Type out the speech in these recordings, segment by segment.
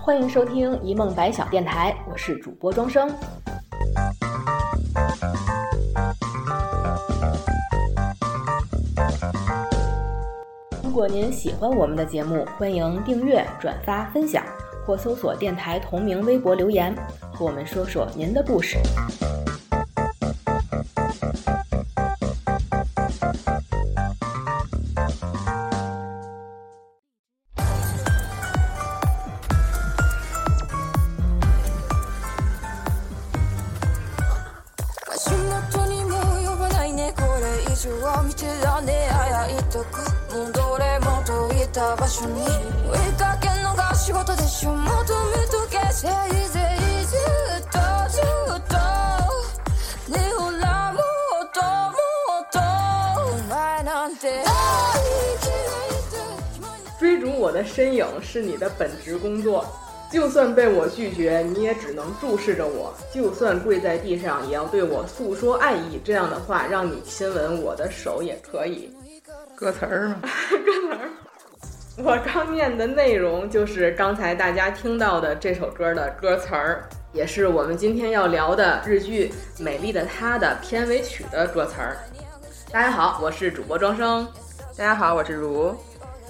欢迎收听一梦白小电台，我是主播庄生。如果您喜欢我们的节目，欢迎订阅、转发、分享，或搜索电台同名微博留言，和我们说说您的故事。是你的本职工作，就算被我拒绝，你也只能注视着我；就算跪在地上，也要对我诉说爱意。这样的话，让你亲吻我的手也可以。歌词儿吗？歌词儿，我刚念的内容就是刚才大家听到的这首歌的歌词儿，也是我们今天要聊的日剧《美丽的她》的片尾曲的歌词儿。大家好，我是主播庄生。大家好，我是如。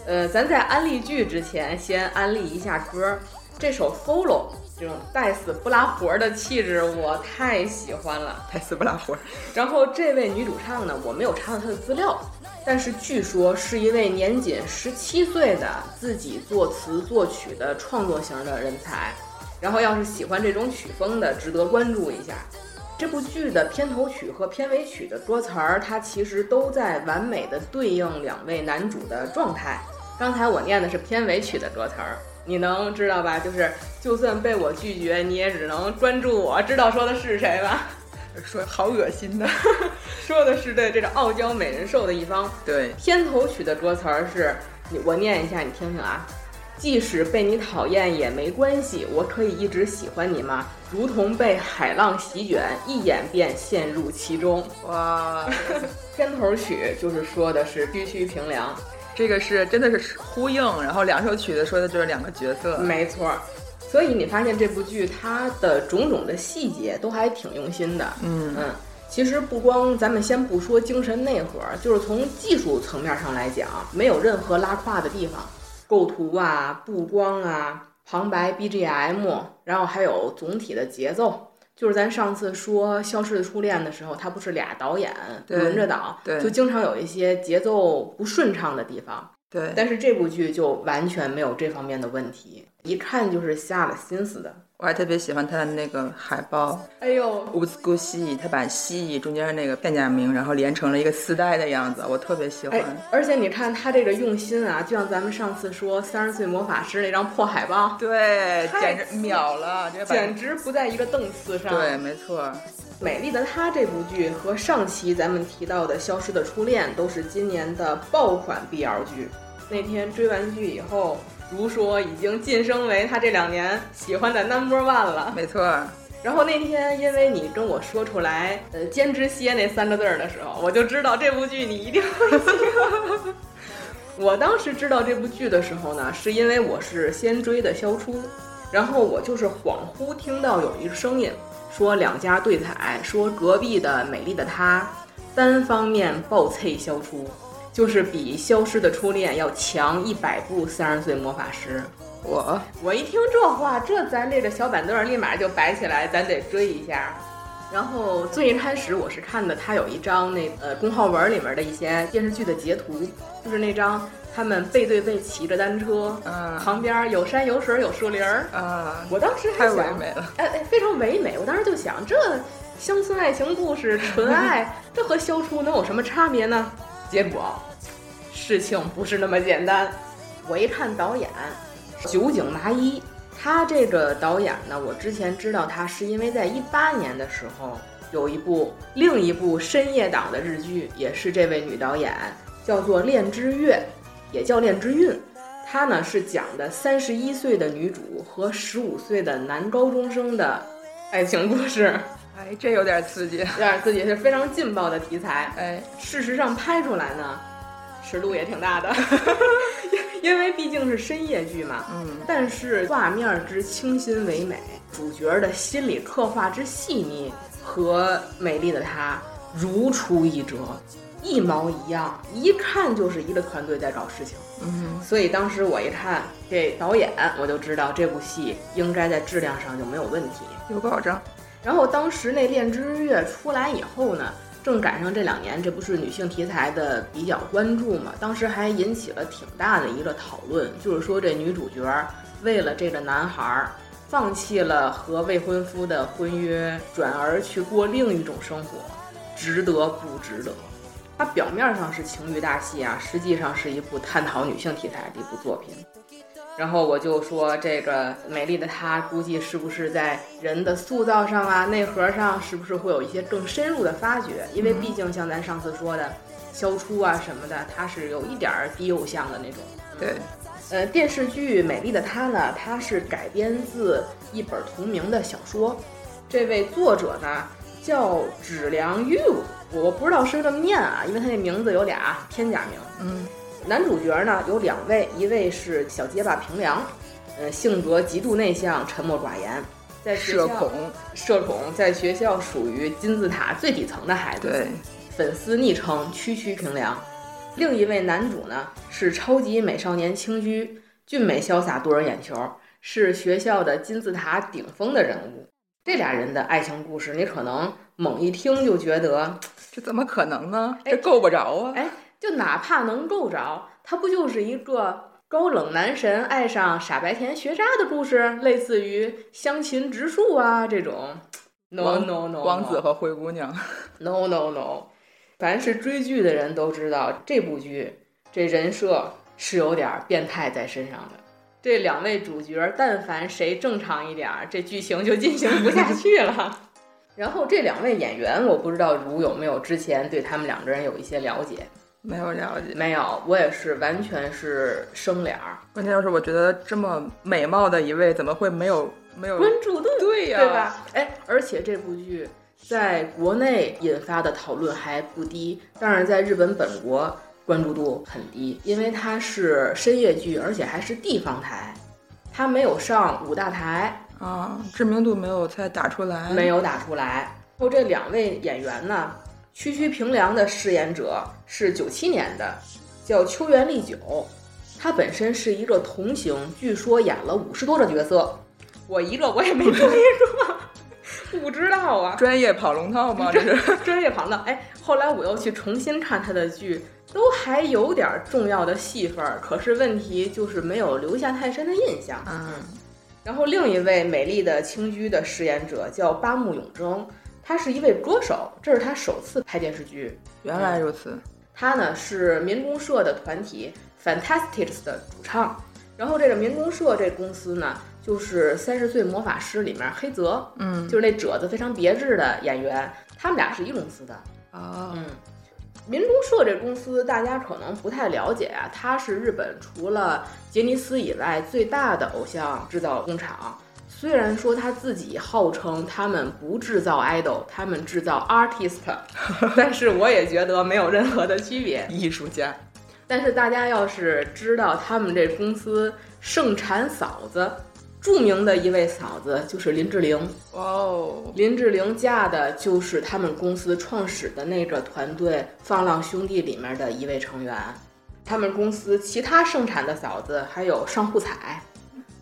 呃，咱在安利剧之前，先安利一下歌。这首 solo 这种带死不拉活的气质，我太喜欢了。带死不拉活，然后这位女主唱呢，我没有查到她的资料，但是据说是一位年仅十七岁的自己作词作曲的创作型的人才。然后要是喜欢这种曲风的，值得关注一下。这部剧的片头曲和片尾曲的歌词儿，它其实都在完美的对应两位男主的状态。刚才我念的是片尾曲的歌词儿，你能知道吧？就是就算被我拒绝，你也只能关注我。知道说的是谁吧？说好恶心的。说的是对这个傲娇美人兽的一方。对，片头曲的歌词儿是，你我念一下，你听听啊。即使被你讨厌也没关系，我可以一直喜欢你吗？如同被海浪席卷，一眼便陷入其中。哇，片头曲就是说的是区区平凉，这个是真的是呼应，然后两首曲子说的就是两个角色。没错儿。所以你发现这部剧它的种种的细节都还挺用心的。嗯嗯，其实不光咱们先不说精神内核，就是从技术层面上来讲，没有任何拉胯的地方。构图啊、布光啊、旁白 BGM，然后还有总体的节奏。就是咱上次说《消失的初恋》的时候，他不是俩导演轮着导，就经常有一些节奏不顺畅的地方。对，但是这部剧就完全没有这方面的问题，一看就是下了心思的。我还特别喜欢他的那个海报，哎呦，乌兹古西，他把蜥蜴中间那个片假名，然后连成了一个丝带的样子，我特别喜欢。哎，而且你看他这个用心啊，就像咱们上次说《三十岁魔法师》那张破海报，对，简直秒了，这简直不在一个档次上。对，没错。《美丽的她》这部剧和上期咱们提到的《消失的初恋》都是今年的爆款 BL 剧。那天追完剧以后，如说已经晋升为他这两年喜欢的 Number One 了。没错，然后那天因为你跟我说出来“呃兼职歇”那三个字儿的时候，我就知道这部剧你一定会喜欢。我当时知道这部剧的时候呢，是因为我是先追的肖初，然后我就是恍惚听到有一个声音说两家对彩，说隔壁的美丽的她单方面暴脆肖初，就是比《消失的初恋》要强一百部《三十岁魔法师》。我我一听这话，这咱这个小板凳儿立马就摆起来，咱得追一下。然后最一开始我是看的他有一张那呃公号文里面的一些电视剧的截图，就是那张他们背对背骑着单车，嗯旁边有山有水有树林儿。啊，我当时还太想唯美了。哎哎，非常唯美。我当时就想，这乡村爱情故事，纯爱，这和消除能有什么差别呢？结果事情不是那么简单。我一看导演酒井麻衣，他这个导演呢，我之前知道他是因为在一八年的时候有一部另一部深夜档的日剧，也是这位女导演，叫做《恋之月》，也叫《恋之韵》。它呢是讲的三十一岁的女主和十五岁的男高中生的爱情故事，哎，这有点刺激。有点刺激是非常劲爆的题材。哎，事实上拍出来呢，尺度也挺大的，因为毕竟是深夜剧嘛，嗯，但是画面之清新唯美，主角的心理刻画之细腻和美丽的她如出一辙，一毛一样，一看就是一个团队在搞事情。嗯，所以当时我一看这导演，我就知道这部戏应该在质量上就没有问题。有保障。然后当时那《恋之日月》出来以后呢，正赶上这两年，这不是女性题材的比较关注嘛？当时还引起了挺大的一个讨论，就是说这女主角为了这个男孩儿，放弃了和未婚夫的婚约，转而去过另一种生活，值得不值得？它表面上是情欲大戏啊，实际上是一部探讨女性题材的一部作品。然后我就说，这个美丽的她估计是不是在人的塑造上啊、内核上，是不是会有一些更深入的发掘？因为毕竟像咱上次说的，肖初啊什么的，她是有一点儿低偶像的那种。对，呃，电视剧《美丽的她》呢，它是改编自一本同名的小说，这位作者呢叫芷良玉，我不知道是这么念啊，因为他那名字有俩片假名。嗯，男主角呢有两位，一位是小结巴平良，呃，性格极度内向、沉默寡言，在社恐，社恐，在学校属于金字塔最底层的孩子。对，粉丝昵称“区区平良”。另一位男主呢是超级美少年青居，俊美潇洒夺人眼球，是学校的金字塔顶峰的人物。这俩人的爱情故事，你可能猛一听就觉得，这怎么可能呢？哎这够不着啊！哎，就哪怕能够着，他不就是一个高冷男神爱上傻白甜学渣的故事，类似于相亲植树啊这种？No no no，王子和灰姑娘，No no no，凡是追剧的人都知道，这部剧这人设是有点变态在身上的。这两位主角，但凡谁正常一点儿，这剧情就进行不下去了。然后这两位演员，我不知道如有没有之前对他们两个人有一些了解？没有了解。没有，我也是完全是生脸儿，关键就是我觉得这么美貌的一位，怎么会没有没有关注度对呀、对吧？哎，而且这部剧在国内引发的讨论还不低，但是在日本本国关注度很低，因为它是深夜剧，而且还是地方台，它没有上五大台，啊，知名度没有才打出来，没有打出来。然后这两位演员呢，区区平良的饰演者是九七年的，叫秋元丽久，他本身是一个童星，据说演了五十多个角色，我一个我也没注意过，不知道啊。专业跑龙套吗？这是专业跑龙套，哎，后来我又去重新看他的剧，都还有点重要的戏份儿，可是问题就是没有留下太深的印象。嗯，然后另一位美丽的青居的饰演者叫八木永征，他是一位歌手，这是他首次拍电视剧。原来如此。他呢是民工社的团体 Fantastics 的主唱，然后这个民工社这公司呢，就是《三十岁魔法师》里面黑泽，嗯，就是那褶子非常别致的演员，他们俩是一公司的。哦，嗯，民工社这公司大家可能不太了解啊，它是日本除了杰尼斯以外最大的偶像制造工厂。虽然说他自己号称他们不制造 idol，他们制造 artist，但是我也觉得没有任何的区别。艺术家，但是大家要是知道他们这公司盛产嫂子，著名的一位嫂子就是林志玲。哇哦，林志玲嫁的就是他们公司创始的那个团队放浪兄弟里面的一位成员。他们公司其他盛产的嫂子还有上户彩、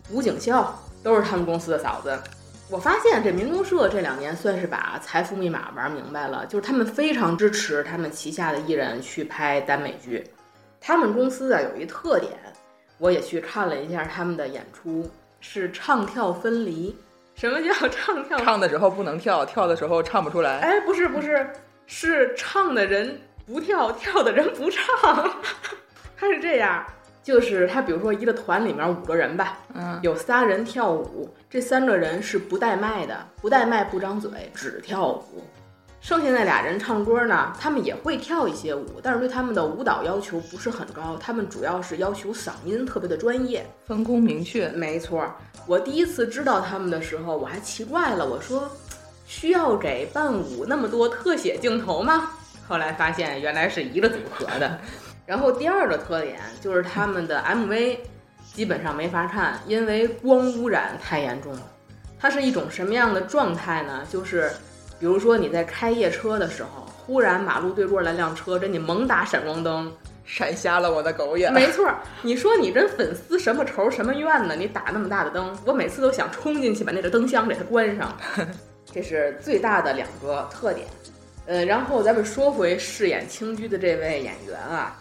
吴景孝，都是他们公司的嫂子。我发现这民工社这两年算是把财富密码玩明白了，就是他们非常支持他们旗下的艺人去拍耽美剧。他们公司啊有一特点，我也去看了一下他们的演出，是唱跳分离。什么叫唱跳？唱的时候不能跳，跳的时候唱不出来。哎，不是不是，是唱的人不跳，跳的人不唱。他是这样，就是他比如说一个团里面五个人吧，嗯，有仨人跳舞，这三个人是不带麦的，不带麦不张嘴，只跳舞。剩下那俩人唱歌呢，他们也会跳一些舞，但是对他们的舞蹈要求不是很高，他们主要是要求嗓音特别的专业。分工明确。没错，我第一次知道他们的时候，我还奇怪了，我说需要给伴舞那么多特写镜头吗？后来发现原来是一个组合的。然后第二个特点就是他们的 MV 基本上没法看，因为光污染太严重了。它是一种什么样的状态呢？就是，比如说你在开夜车的时候，忽然马路对过来辆车，给你猛打闪光灯，闪瞎了我的狗眼。没错，你说你跟粉丝什么仇什么怨呢？你打那么大的灯，我每次都想冲进去把那个灯箱给它关上。这是最大的两个特点。呃，然后咱们说回饰演青居的这位演员啊，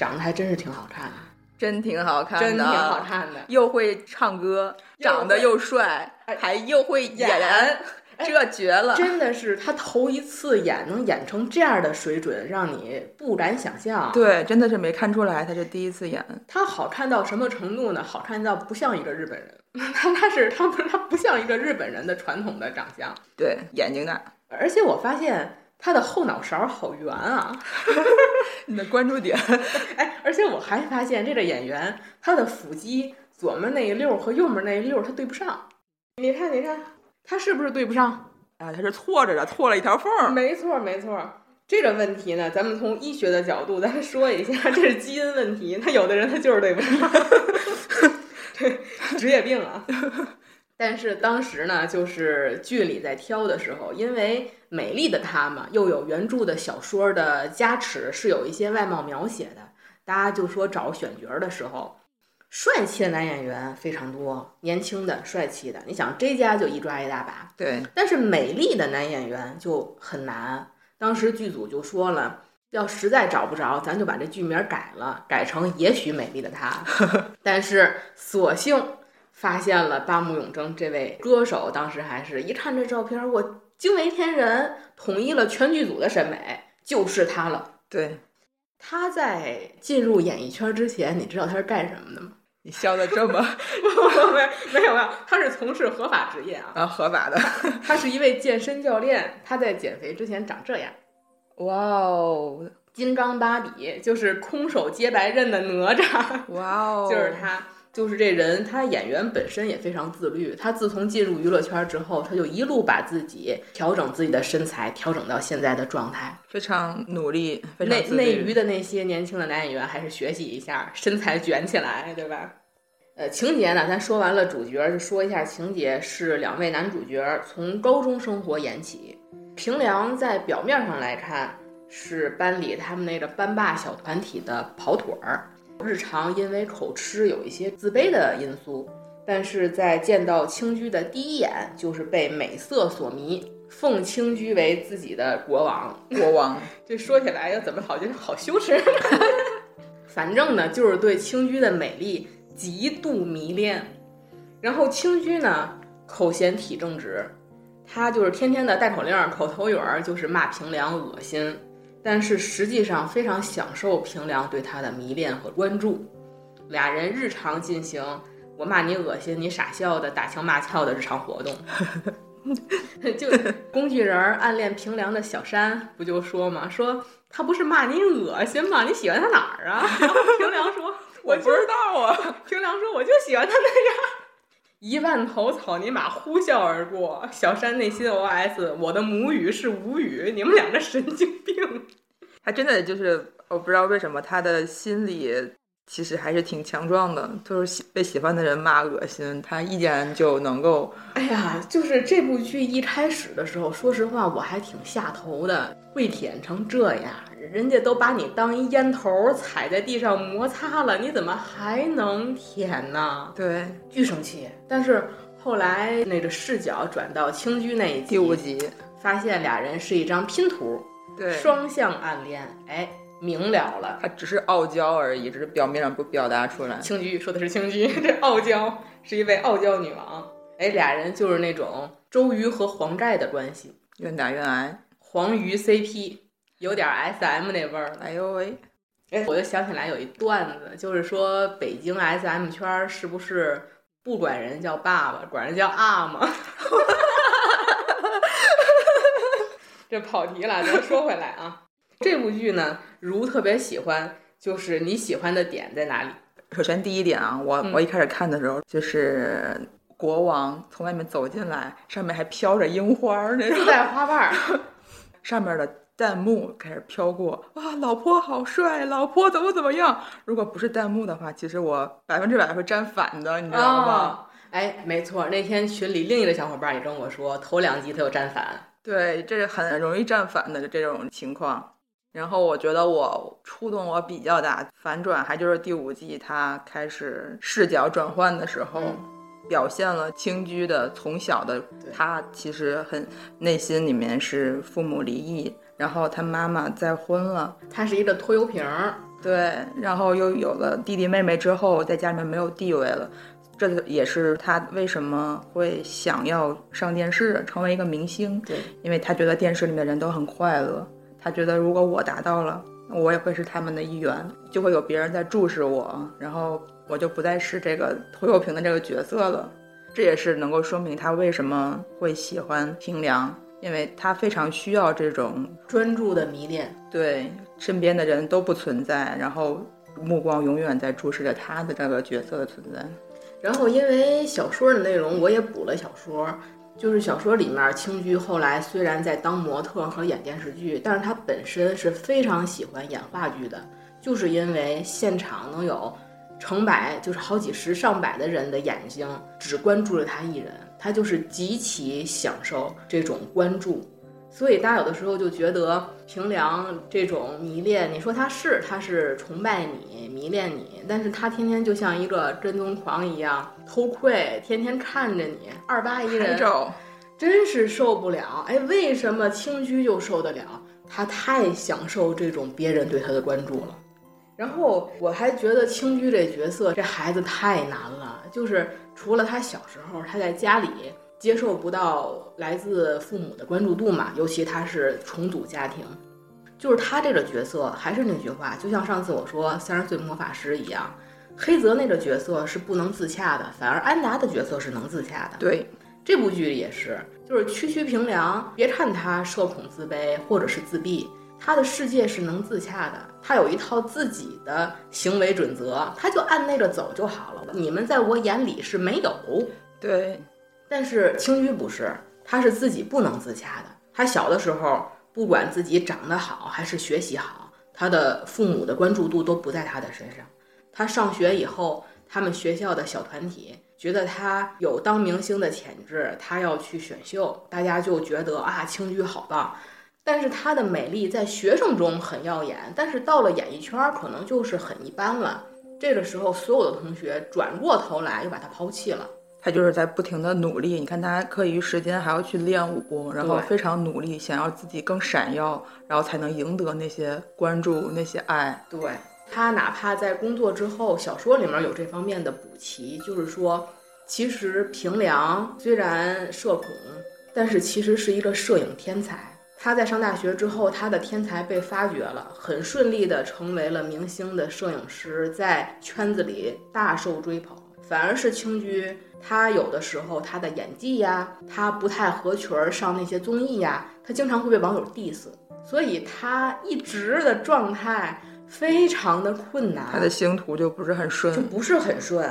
长得还真是挺好看的，真挺好看的，真挺好看的。又会唱歌，长得又帅，哎还又会演，演这绝了！真的是他头一次演能演成这样的水准，让你不敢想象。对，真的是没看出来，他是第一次演。他好看到什么程度呢？好看到不像一个日本人，他他是他不他不像一个日本人的传统的长相，对，眼睛大。而且我发现他的后脑勺好圆啊！你的关注点，哎，而且我还发现这个演员他的腹肌左面那一溜儿和右面那一溜儿他对不上。你看，你看，他是不是对不上？啊，他是错着的，错了一条缝儿。没错，没错。这个问题呢，咱们从医学的角度咱说一下，这是基因问题。他有的人他就是对不上，对，职业病啊。但是当时呢，就是剧里在挑的时候，因为美丽的她嘛，又有原著的小说的加持，是有一些外貌描写的。大家就说找选角的时候，帅气的男演员非常多，年轻的、帅气的，你想这家就一抓一大把。对，但是美丽的男演员就很难。当时剧组就说了，要实在找不着，咱就把这剧名改了，改成《也许美丽的她》。但是索性发现了八木永征这位歌手，当时还是一看这照片，我惊为天人，统一了全剧组的审美，就是他了。对，他在进入演艺圈之前，你知道他是干什么的吗？你笑的这么 没没有没有，他是从事合法职业啊。啊合法的。他是一位健身教练，他在减肥之前长这样。哇哦，金刚芭比就是空手接白刃的哪吒，哇哦，就是他，就是这人。他演员本身也非常自律。他自从进入娱乐圈之后，他就一路把自己调整自己的身材，调整到现在的状态。非常努力，非常内自律内娱的那些年轻的男演员还是学习一下，身材卷起来，对吧？呃，情节呢，咱说完了主角，就说一下情节，是两位男主角从高中生活演起。平良在表面上来看是班里他们那个班霸小团体的跑腿儿，日常因为口吃有一些自卑的因素，但是在见到青居的第一眼，就是被美色所迷，奉青居为自己的国王。国王，这说起来又怎么好就是好羞耻？反正呢，就是对青居的美丽极度迷恋。然后青居呢，口嫌体正直，他就是天天的带口令儿、口头语儿，就是骂平凉恶心，但是实际上非常享受平良对他的迷恋和关注。俩人日常进行我骂你恶心，你傻笑的打情骂俏的日常活动。就工具人儿暗恋平良的小山不就说嘛，说他不是骂你恶心吗？你喜欢他哪儿啊？然后平良说，我就不知道啊。平良说，我就喜欢他那样。一万头草泥马呼啸而过，小山内心 OS：我的母语是无语，你们两个神经病。他真的就是，我不知道为什么他的心理其实还是挺强壮的，就是喜被喜欢的人骂恶心，他依然就能够哎呀，就是这部剧一开始的时候，说实话我还挺下头的，会舔成这样，人家都把你当一烟头踩在地上摩擦了，你怎么还能舔呢？对巨生气。但是后来那个视角转到青居那一集，第五集，发现俩人是一张拼图，对，双向暗恋，哎，明了了。他只是傲娇而已，只是表面上不表达出来。青居说的是青居，这傲娇是一位傲娇女王。哎，俩人就是那种周瑜和黄盖的关系，愿打愿挨。黄鱼 CP，有点 SM 那味儿了。哎呦喂，哎，我就想起来有一段子，就是说北京 SM 圈儿是不是不管人叫爸爸，管人叫阿玛？这跑题了，咱说回来啊。这部剧呢，如特别喜欢，就是你喜欢的点在哪里？首先第一点啊，我、嗯我一开始看的时候就是国王从外面走进来，上面还飘着樱花儿那种自，带花瓣儿，上面的弹幕开始飘过，哇，老婆好帅，老婆怎么怎么样？如果不是弹幕的话，其实我百分之百会站反的，你知道吗？哦哎，没错，那天群里另一个小伙伴也跟我说，头两集他有站反。对，这是很容易站反的这种情况。然后我觉得我触动我比较大，反转还就是第五季他开始视角转换的时候，表现了青居的从小的他其实很内心里面是父母离异，然后他妈妈再婚了，他是一个拖油瓶儿，对，然后又有了弟弟妹妹之后，在家里面没有地位了。这也是他为什么会想要上电视，成为一个明星。对，因为他觉得电视里面人都很快乐，他觉得如果我达到了，我也会是他们的一员，就会有别人在注视我，然后我就不再是这个拖油瓶的这个角色了。这也是能够说明他为什么会喜欢平凉，因为他非常需要这种专注的迷恋。对身边的人都不存在，然后目光永远在注视着他的这个角色的存在。然后因为小说的内容，我也补了小说。就是小说里面，青居后来虽然在当模特和演电视剧，但是他本身是非常喜欢演话剧的，就是因为现场能有成百，就是好几十上百的人的眼睛只关注着他一人，他就是极其享受这种关注。所以大家有的时候就觉得平凉这种迷恋，你说他是他是崇拜你、迷恋你，但是他天天就像一个跟踪狂一样偷窥，天天看着你，二八一人，真是受不了。哎，为什么青居就受得了？他太享受这种别人对他的关注了。然后我还觉得青居这角色，这孩子太难了，就是除了他小时候他在家里。接受不到来自父母的关注度嘛，尤其他是重组家庭，就是他这个角色还是那句话，就像上次我说三十岁魔法师一样，黑泽那个角色是不能自洽的，反而安达的角色是能自洽的。对，这部剧也是，就是区区平凉，别看他社恐自卑或者是自闭，他的世界是能自洽的，他有一套自己的行为准则，他就按那个走就好了。你们在我眼里是没有，对。但是青居不是，他是自己不能自洽的。他小的时候，不管自己长得好还是学习好，他的父母的关注度都不在他的身上。他上学以后，他们学校的小团体觉得他有当明星的潜质，他要去选秀，大家就觉得啊，青居好棒。但是她的美丽在学生中很耀眼，但是到了演艺圈可能就是很一般了。这个时候，所有的同学转过头来又把她抛弃了。她就是在不停的努力，你看她课余时间还要去练舞，然后非常努力，想要自己更闪耀，然后才能赢得那些关注、那些爱。对她，哪怕在工作之后，小说里面有这方面的补齐，就是说，其实平良虽然社恐，但是其实是一个摄影天才。他在上大学之后，他的天才被发掘了，很顺利的成为了明星的摄影师，在圈子里大受追捧。反而是青居。他有的时候他的演技呀，他不太合群儿，上那些综艺呀，他经常会被网友 diss，所以他一直的状态非常的困难，他的星途就不是很顺，就不是很顺。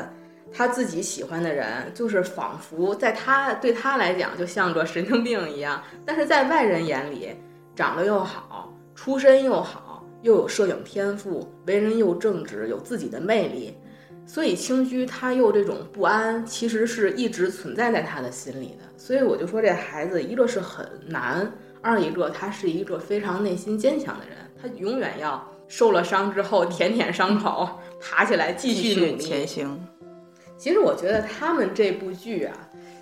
他自己喜欢的人，就是仿佛在他对他来讲就像个神经病一样，但是在外人眼里，长得又好，出身又好，又有摄影天赋，为人又正直，有自己的魅力。所以青居他又这种不安，其实是一直存在在他的心里的。所以我就说这孩子，一个是很难，二一个他是一个非常内心坚强的人，他永远要受了伤之后舔舔伤口，爬起来继续努力前行。其实我觉得他们这部剧啊，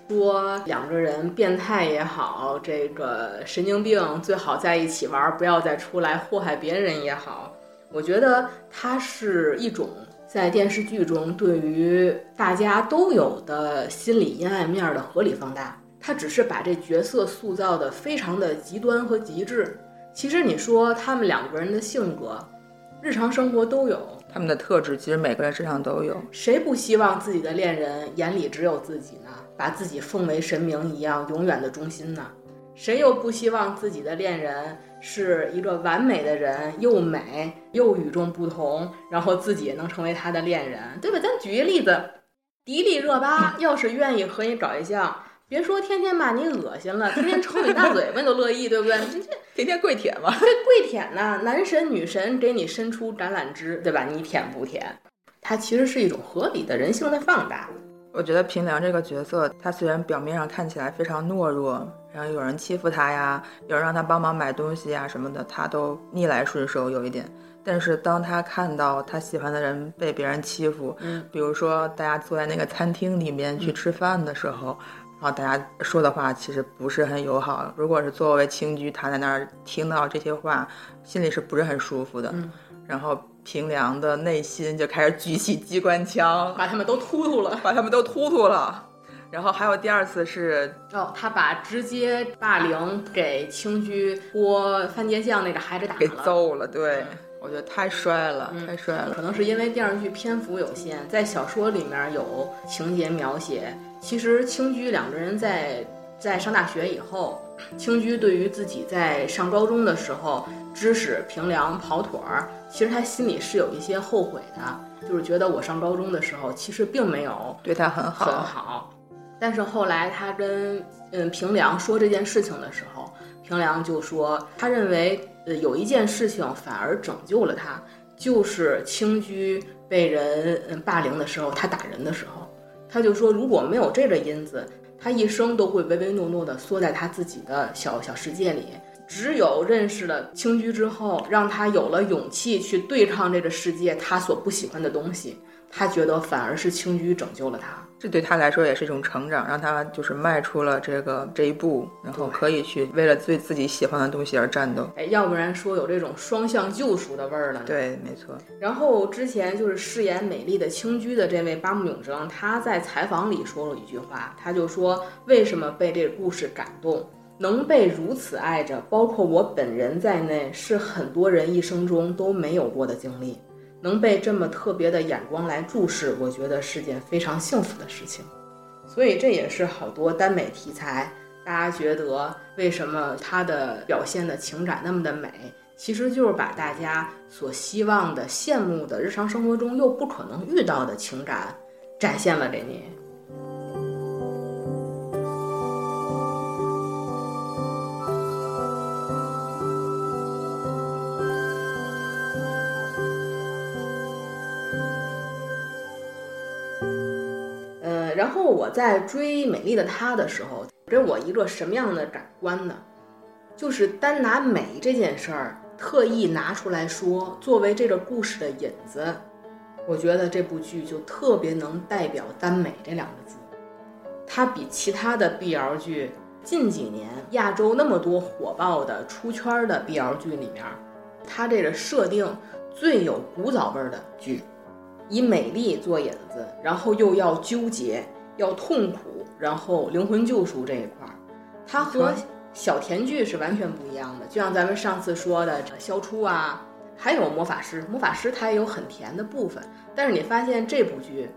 说两个人变态也好，这个神经病最好在一起玩，不要再出来祸害别人也好，我觉得它是一种。在电视剧中，对于大家都有的心理阴暗面的合理放大，他只是把这角色塑造的非常的极端和极致。其实你说他们两个人的性格，日常生活都有他们的特质，其实每个人身上都有。谁不希望自己的恋人眼里只有自己呢？把自己奉为神明一样，永远的忠心呢？谁又不希望自己的恋人？是一个完美的人，又美又与众不同，然后自己能成为他的恋人，对吧？咱举一个例子，迪丽热巴要是愿意和你搞对象，别说天天骂你恶心了，天天抽你大嘴巴你都乐意，对不对？这这天天跪舔嘛。这跪舔呢，男神女神给你伸出橄榄枝，对吧？你舔不舔？它其实是一种合理的人性的放大。我觉得平良这个角色，他虽然表面上看起来非常懦弱，然后有人欺负他呀，有人让他帮忙买东西呀什么的，他都逆来顺受有一点。但是当他看到他喜欢的人被别人欺负，嗯，比如说大家坐在那个餐厅里面去吃饭的时候，然后大家说的话其实不是很友好。如果是作为青居，他在那儿听到这些话，心里是不是很舒服的？嗯然后平良的内心就开始举起机关枪，把他们都突突了。把他们都突突了。然后还有第二次是哦，他把直接霸凌给青居泼番茄酱那个孩子打给。揍了，对我觉得太帅了，嗯太帅了。可能是因为电视剧篇幅有限，在小说里面有情节描写。其实青居两个人在在上大学以后，青居对于自己在上高中的时候知识平良跑腿儿，其实他心里是有一些后悔的，就是觉得我上高中的时候其实并没有对他很好，很好。但是后来他跟嗯平良说这件事情的时候，平良就说他认为呃有一件事情反而拯救了他，就是青居被人嗯霸凌的时候，他打人的时候，他就说如果没有这个因子，他一生都会唯唯诺诺的缩在他自己的小小世界里。只有认识了青居之后，让他有了勇气去对抗这个世界他所不喜欢的东西，他觉得反而是青居拯救了他。这对他来说也是一种成长，让他就是迈出了这个这一步，然后可以去为了对自己喜欢的东西而战斗。哎，要不然说有这种双向救赎的味儿了呢。。对，没错。然后之前就是饰演美丽的青居的这位八木永生，他在采访里说了一句话，他就说为什么被这个故事感动，能被如此爱着，包括我本人在内，是很多人一生中都没有过的经历。能被这么特别的眼光来注视，我觉得是件非常幸福的事情。所以这也是好多耽美题材，大家觉得为什么它的表现的情感那么的美，其实就是把大家所希望的、羡慕的日常生活中又不可能遇到的情感展现了给你。在追《美丽的她》的时候，给我一个什么样的感官呢？就是单拿美这件事儿，特意拿出来说，作为这个故事的引子，我觉得这部剧就特别能代表耽美这两个字。它比其他的 BL 剧，近几年亚洲那么多火爆的出圈的 BL 剧里面，它这个设定最有古早味儿的剧。以美丽做引子，然后又要纠结，要痛苦，然后灵魂救赎这一块儿，它和小甜剧是完全不一样的。就像咱们上次说的消初啊，还有魔法师，魔法师它也有很甜的部分，但是你发现这部剧，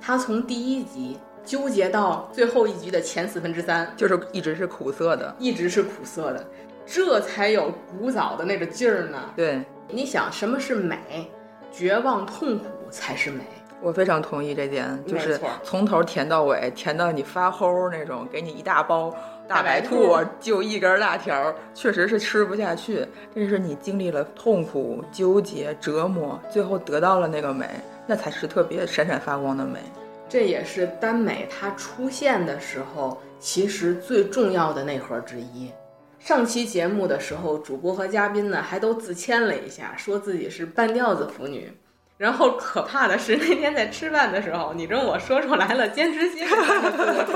它从第一集纠结到最后一集的前四分之三，就是一直是苦涩的。一直是苦涩的，这才有古早的那个劲儿呢。对你想，什么是美？绝望、痛苦才是美。我非常同意这点，就是从头甜到尾，甜到你发齁那种，给你一大包大大白兔，就一根辣条，确实是吃不下去。但是你经历了痛苦、纠结、折磨，最后得到了那个美，那才是特别闪闪发光的美。这也是耽美它出现的时候，其实最重要的内核之一。上期节目的时候，主播和嘉宾呢还都自谦了一下，说自己是半吊子腐女。然后可怕的是那天在吃饭的时候，你跟我说出来了坚持些的时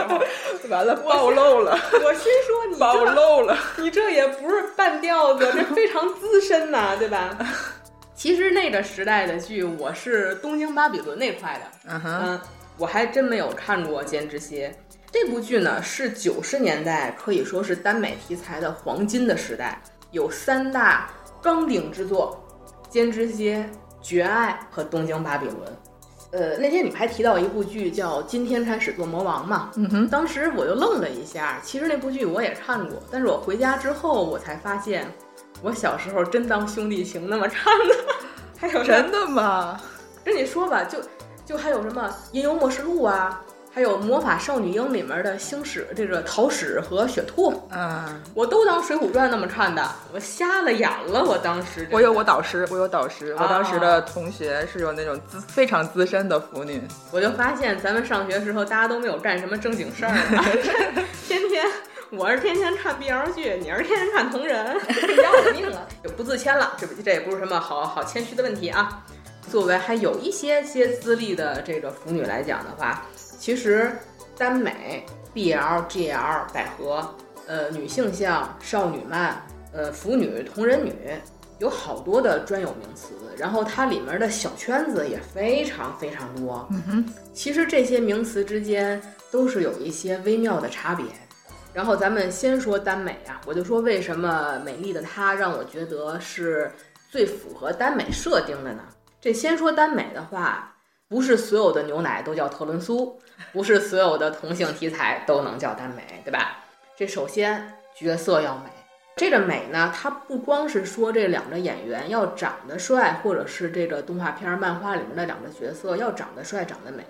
候，完了，暴露了，我心说你暴露了。你这也不是半吊子，这非常资深呐、对吧？其实那个时代的剧，我是东京巴比伦那块的，嗯哼，嗯，我还真没有看过《兼之蝎》这部剧呢，是九十年代可以说是耽美题材的黄金的时代，有三大纲鼎之作：《兼之蝎》《绝爱》和《东京巴比伦》。呃，那天你还提到一部剧叫《今天开始做魔王》嘛？嗯哼，当时我就愣了一下。其实那部剧我也看过，但是我回家之后我才发现，我小时候真当兄弟情那么看的。还有真的吗？跟你说吧，就就还有什么《吟游默示录》啊，还有《魔法少女樱》里面的星矢这个桃矢和雪兔，嗯，我都当《水浒传》那么看的，我瞎了眼了，我当时我有我导师，我有导师，我当时的同学是有那种资非常资深的腐女，我就发现咱们上学时候大家都没有干什么正经事儿啊，天天我是天天看 BL 剧，你是天天看同人，要我命了，就不自谦了，这不这也不是什么好好谦虚的问题啊。作为还有一些些资历的这个腐女来讲的话，其实耽美、BL、GL、百合，呃，女性向、少女漫，呃，腐女、同人女。有好多的专有名词，然后它里面的小圈子也非常非常多。嗯哼，其实这些名词之间都是有一些微妙的差别。然后咱们先说耽美啊，我就说为什么美丽的她让我觉得是最符合耽美设定的呢？这先说耽美的话，不是所有的牛奶都叫特仑苏，不是所有的同性题材都能叫耽美，对吧？这首先角色要美。这个美呢，它不光是说这两个演员要长得帅，或者是这个动画片、漫画里面的两个角色要长得帅、长得美，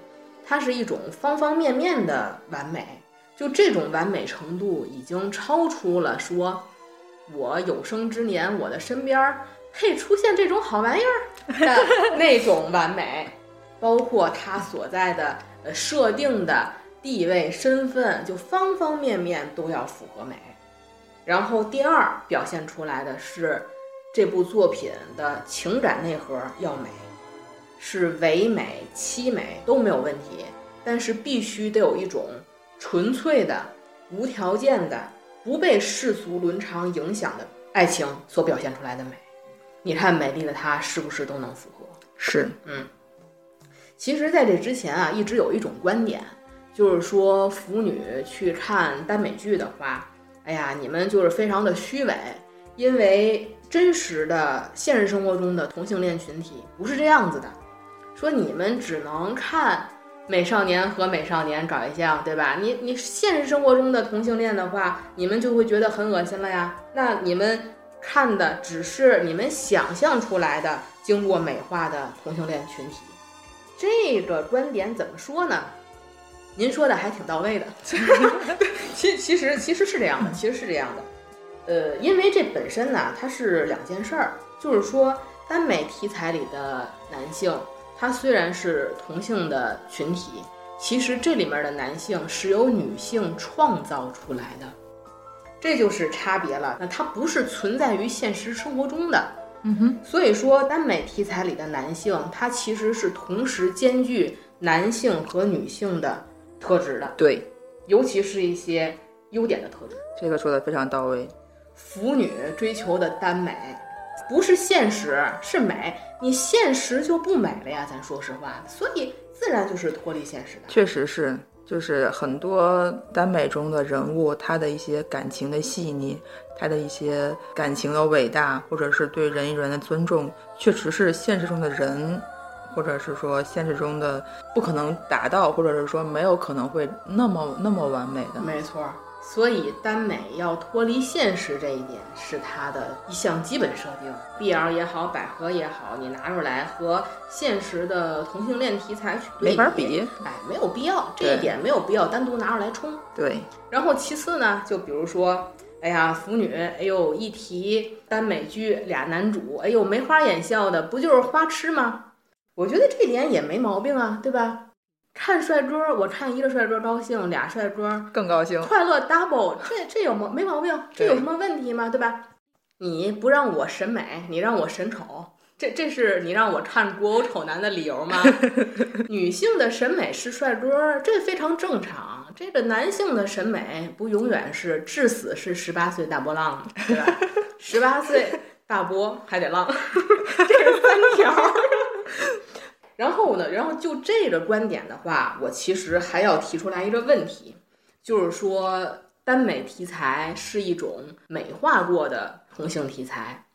它是一种方方面面的完美。就这种完美程度，已经超出了说，我有生之年我的身边配出现这种好玩意儿的那种完美，包括他所在的呃设定的地位、身份，就方方面面都要符合美。然后第二表现出来的是，这部作品的情感内核要美，是唯美、凄美都没有问题，但是必须得有一种纯粹的、无条件的、不被世俗伦常影响的爱情所表现出来的美。你看，美丽的她是不是都能符合？是，嗯。其实，在这之前啊，一直有一种观点，就是说腐女去看耽美剧的话。哎呀，你们就是非常的虚伪，因为真实的现实生活中的同性恋群体不是这样子的。说你们只能看美少年和美少年搞对象，对吧？你你现实生活中的同性恋的话，你们就会觉得很恶心了呀。那你们看的只是你们想象出来的经过美化的同性恋群体。这个观点怎么说呢？您说的还挺到位的，其其实其实是这样的，其实是这样的，呃，因为这本身呢，它是两件事儿，就是说耽美题材里的男性，他虽然是同性的群体，其实这里面的男性是由女性创造出来的，这就是差别了。那它不是存在于现实生活中的，嗯哼，所以说耽美题材里的男性，他其实是同时兼具男性和女性的。特质的，对，尤其是一些优点的特质。这个说的非常到位。腐女追求的耽美，不是现实，是美。你现实就不美了呀，咱说实话。所以自然就是脱离现实的。确实是，就是很多耽美中的人物，他的一些感情的细腻，他的一些感情的伟大，或者是对人与人的尊重，确实是现实中的人。或者是说现实中的不可能达到，或者是说没有可能会那么那么完美的。没错，所以耽美要脱离现实这一点是它的一项基本设定。BL 也好，百合也好，你拿出来和现实的同性恋题材没法比，哎，没有必要，这一点没有必要单独拿出来冲。对。然后其次呢，就比如说，哎呀，腐女，哎呦，一提耽美剧俩男主，哎呦，眉花眼笑的，不就是花痴吗？我觉得这点也没毛病啊，对吧？看帅哥，我看一个帅哥高兴，俩帅哥更高兴，快乐 double，这这有毛没毛病？这有什么问题吗？对吧？你不让我审美，你让我审丑，这这是你让我看古偶丑男的理由吗？女性的审美是帅哥，这非常正常。这个男性的审美不永远是至死是十八岁大波浪吗？对吧？十八岁大波还得浪，这是三条。然后呢？然后就这个观点的话，我其实还要提出来一个问题，就是说耽美题材是一种美化过的同性题材，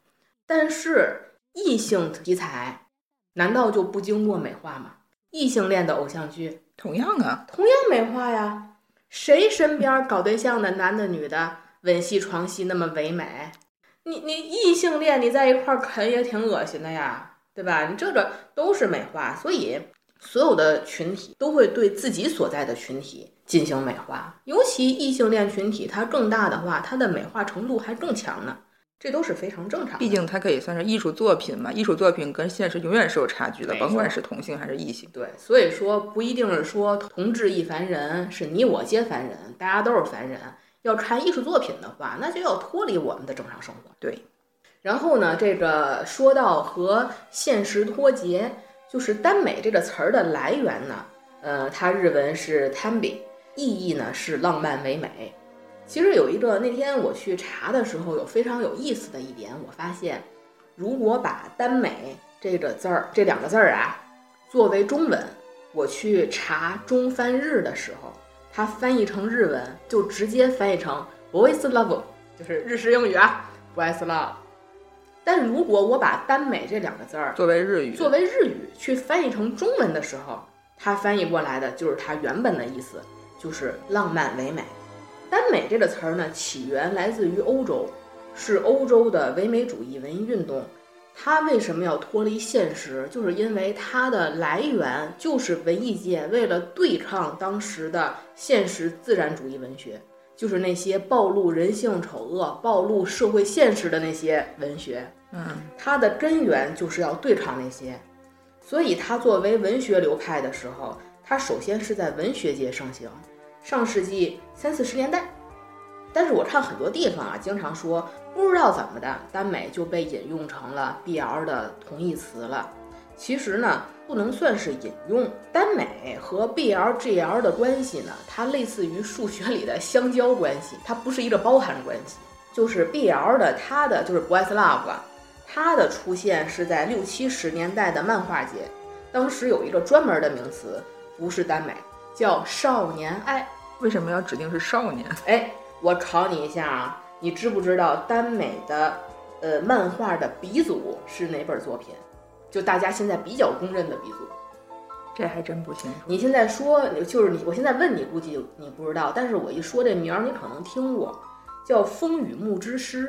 但是异性题材难道就不经过美化吗？异性恋的偶像剧同样啊，同样美化呀。谁身边搞对象的男的女的吻戏床戏那么唯美？你你异性恋你在一块啃也挺恶心的呀。对吧？你这个都是美化，所以所有的群体都会对自己所在的群体进行美化，尤其异性恋群体，它更大的话，它的美化程度还更强呢。这都是非常正常的。毕竟它可以算是艺术作品嘛，艺术作品跟现实永远是有差距的，甭管是同性还是异性。对，所以说不一定是说同志亦凡人，是你我皆凡人，大家都是凡人。要看艺术作品的话，那就要脱离我们的正常生活。对，然后呢，这个说到和现实脱节，就是耽美这个词儿的来源呢，呃，它日文是 tambi，意义呢是浪漫唯美。其实有一个那天我去查的时候，有非常有意思的一点，我发现，如果把耽美这个字儿这两个字儿啊作为中文，我去查中翻日的时候，它翻译成日文就直接翻译成 boys love，就是日式英语啊，boys love。但如果我把耽美这两个字儿作为日语，作为日语去翻译成中文的时候，它翻译过来的就是它原本的意思，就是浪漫唯美。耽美这个词儿呢，起源来自于欧洲，是欧洲的唯美主义文艺运动。它为什么要脱离现实？就是因为它的来源就是文艺界为了对抗当时的现实自然主义文学，就是那些暴露人性丑恶、暴露社会现实的那些文学。嗯，它的根源就是要对抗那些，所以它作为文学流派的时候，它首先是在文学界盛行，上世纪三四十年代。但是我看很多地方啊，经常说不知道怎么的，耽美就被引用成了 BL 的同义词了。其实呢，不能算是引用，耽美和 BL、GL 的关系呢，它类似于数学里的相交关系，它不是一个包含关系。就是 BL 的，它的就是 boys love，它的出现是在六七十年代的漫画界，当时有一个专门的名词，不是耽美，叫少年爱。为什么要指定是少年？哎，我考你一下啊，你知不知道耽美的呃漫画的鼻祖是哪本作品？就大家现在比较公认的鼻祖。这还真不清楚。你现在说，就是你，我现在问你，估计你不知道，但是我一说这名儿，你可能听过，叫《风雨木之诗》。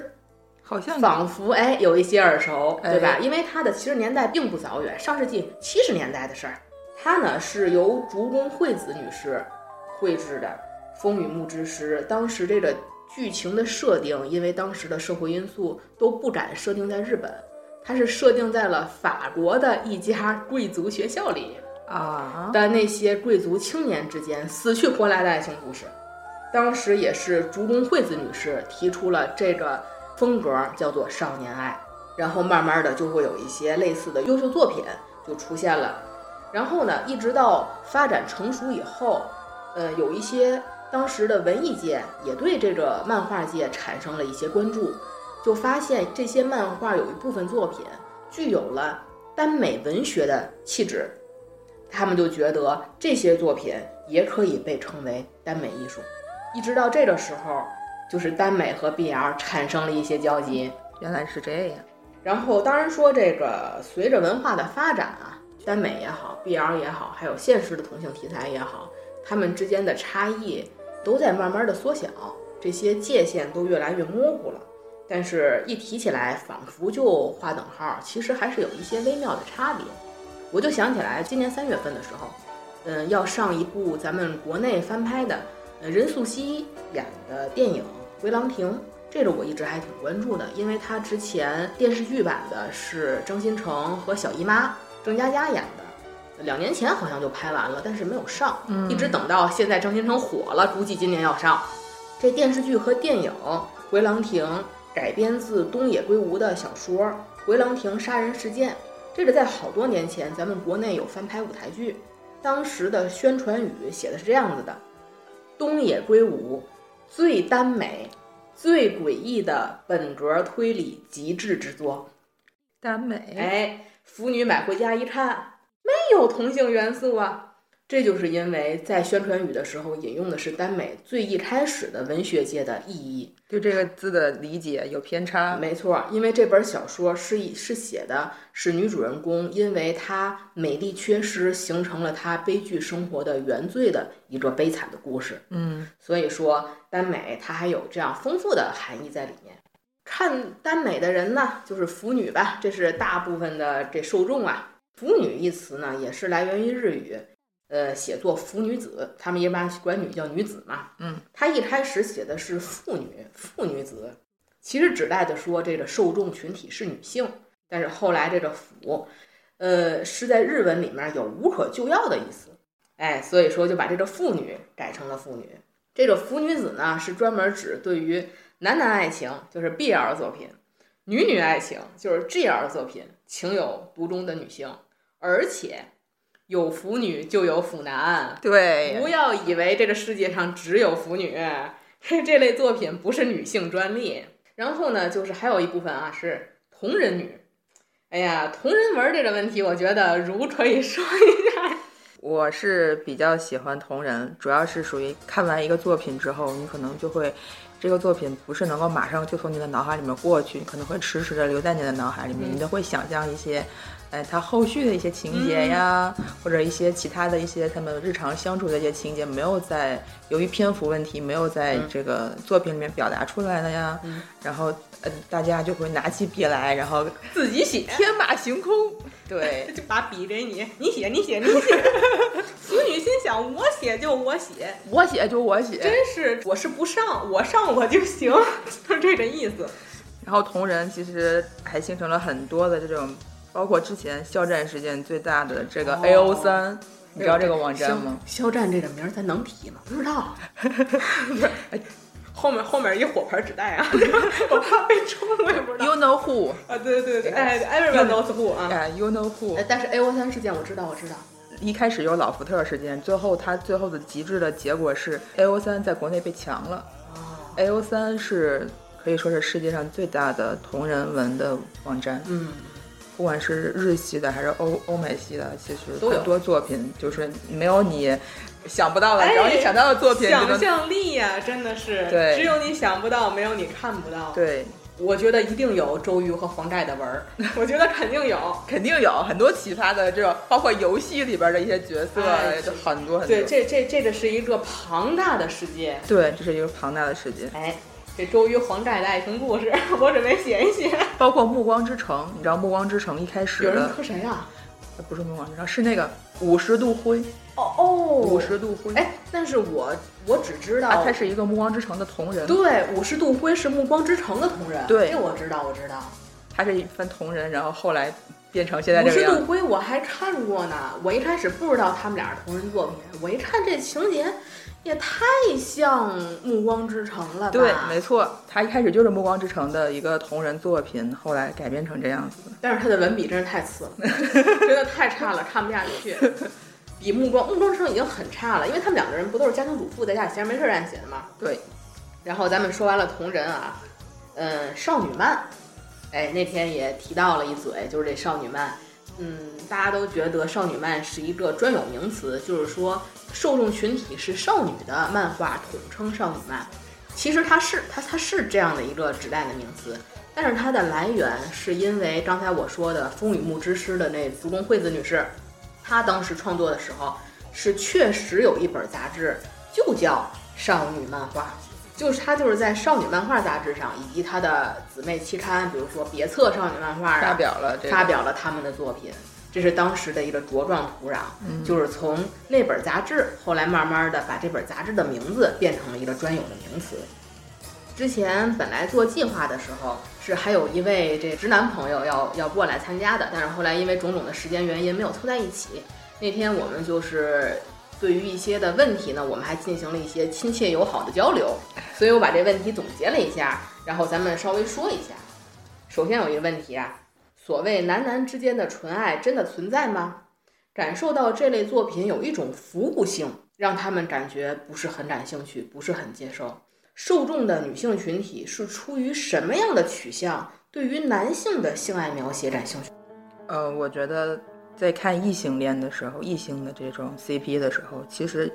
好像仿佛哎有一些耳熟，对吧？哎因为它的其实年代并不早远，上世纪七十年代的事儿。它呢是由竹宫惠子女士绘制的《风雨木之诗》。当时这个剧情的设定，因为当时的社会因素都不敢设定在日本，它是设定在了法国的一家贵族学校里啊，的那些贵族青年之间死去活来的爱情故事。当时也是竹宫惠子女士提出了这个风格，叫做少年爱，然后慢慢的就会有一些类似的优秀作品就出现了。然后呢，一直到发展成熟以后，呃，有一些当时的文艺界也对这个漫画界产生了一些关注，就发现这些漫画有一部分作品具有了耽美文学的气质，他们就觉得这些作品也可以被称为耽美艺术。一直到这个时候，就是耽美和 BL 产生了一些交集。原来是这样。然后，当然说这个随着文化的发展啊，耽美也好，BL 也好，还有现实的同性题材也好，它们之间的差异都在慢慢的缩小，这些界限都越来越模糊了。但是，一提起来，仿佛就划等号，其实还是有一些微妙的差别。我就想起来，今年三月份的时候，嗯，要上一部咱们国内翻拍的，呃，任素汐演的电影《回廊亭》。这个我一直还挺关注的，因为它之前电视剧版的是张新成和小姨妈郑嘉佳演的，两年前好像就拍完了，但是没有上，一直等到现在张新成火了，估计今年要上。这电视剧和电影《回廊亭》改编自东野圭吾的小说《回廊亭杀人事件》，这个在好多年前咱们国内有翻拍舞台剧，当时的宣传语写的是这样子的：东野圭吾最耽美。最诡异的本格推理极致之作，耽美，哎，腐女买回家一看，没有同性元素啊。这就是因为在宣传语的时候引用的是耽美最一开始的文学界的意义，对这个字的理解有偏差。没错，因为这本小说是以是写的是女主人公因为她美丽缺失，形成了她悲剧生活的原罪的一个悲惨的故事。嗯，所以说耽美它还有这样丰富的含义在里面。看耽美的人呢，就是腐女吧，这是大部分的这受众啊。腐女一词呢，也是来源于日语，呃，写作腐女子，他们一般管女叫女子嘛。嗯，他一开始写的是妇女、妇女子，其实指代的说这个受众群体是女性，但是后来这个腐，呃，是在日文里面有无可救药的意思，哎，所以说就把这个妇女改成了妇女。这个腐女子呢，是专门指对于男男爱情，就是 BL 作品；女女爱情，就是 GL 作品，情有独钟的女性。而且有腐女就有腐男，对，不要以为这个世界上只有腐女，这类作品不是女性专利。然后呢，就是还有一部分啊是同人女。哎呀，同人文这个问题，我觉得如可以说一下。我是比较喜欢同人，主要是属于看完一个作品之后，你可能就会，这个作品不是能够马上就从你的脑海里面过去，可能会迟迟的留在你的脑海里面，你都会想象一些，哎，他后续的一些情节呀，或者一些其他的一些他们日常相处的一些情节，没有在由于篇幅问题没有在这个作品里面表达出来的呀，然后呃，大家就会拿起笔来，然后自己写，天马行空，对，就把笔给你，你写，你写，你写。腐女心想，我写就我写，我写就我写，真是我是不上，我上我就行，就是这个意思。然后同人其实还形成了很多的这种，包括之前肖战事件最大的这个 A O 三、你知道这个网站吗？肖战这个名儿咱能提吗？不知道。后面后面一火盆纸袋啊，我怕被冲，我也不知道。You know who 啊，对对对，哎，Everyone knows who 啊。哎，You know who？哎，但是 A O 三事件我知道，我知道。一开始有老福特事件，最后他最后的极致的结果是 A O 三在国内被强了。A O 三是可以说是世界上最大的同人文的网站，嗯，不管是日系的还是欧欧美系的，其实都有很多作品就是没有你想不到的，哎只要你想到的作品想象力呀，真的是，对只有你想不到，没有你看不到。，对，我觉得一定有周瑜和黄盖的文儿，我觉得肯定有。肯定有很多其他的这种，包括游戏里边的一些角色，很多很多。对，这这这个是一个庞大的世界。对，这是一个庞大的世界，哎，这周瑜黄盖的爱情故事，我准备写一写。包括《暮光之城》，你知道《暮光之城》一开始有人的磕谁啊？不是暮光之城，是那个五十度灰，哦哦，五十度灰。哎，但是我我只知道，啊，他是一个暮光之城的同人，对五十度灰是暮光之城的同人，对这我知道，我知道。他是一番同人，然后后来变成现在五十度这个样子。灰我还看过呢，我一开始不知道他们俩是同人作品，我一看这情节也太像《暮光之城》了吧？对，没错，他一开始就是暮光之城的一个同人作品，后来改编成这样子。但是他的文笔真是太次了，真的太差了，看不下去。比暮光暮光之城已经很差了，因为他们两个人不都是家庭主妇，在家里闲着没事儿干写的吗？对，然后咱们说完了同人啊，嗯，少女漫，哎，那天也提到了一嘴，就是这少女漫，嗯，大家都觉得少女漫是一个专有名词，就是说受众群体是少女的漫画统称少女漫。其实它是它它是这样的一个指代的名词，但是它的来源是因为刚才我说的风雨木之师的那竹宫惠子女士，她当时创作的时候是确实有一本杂志就叫少女漫画。就是他就是在少女漫画杂志上，以及他的姊妹期刊，比如说别册少女漫画啊，发表了这个发表了他们的作品，这是当时的一个茁壮土壤。就是从那本杂志，后来慢慢的把这本杂志的名字变成了一个专有的名词。之前本来做计划的时候，是还有一位这直男朋友要要过来参加的，但是后来因为种种的时间原因没有凑在一起。那天我们就是对于一些的问题呢，我们还进行了一些亲切友好的交流，所以我把这问题总结了一下，然后咱们稍微说一下。首先有一个问题啊，所谓男男之间的纯爱真的存在吗？感受到这类作品有一种服务性，让他们感觉不是很感兴趣，不是很接受。受众的女性群体是出于什么样的取向，对于男性的性爱描写感兴趣？呃，我觉得在看异性恋的时候，异性的这种 CP 的时候，其实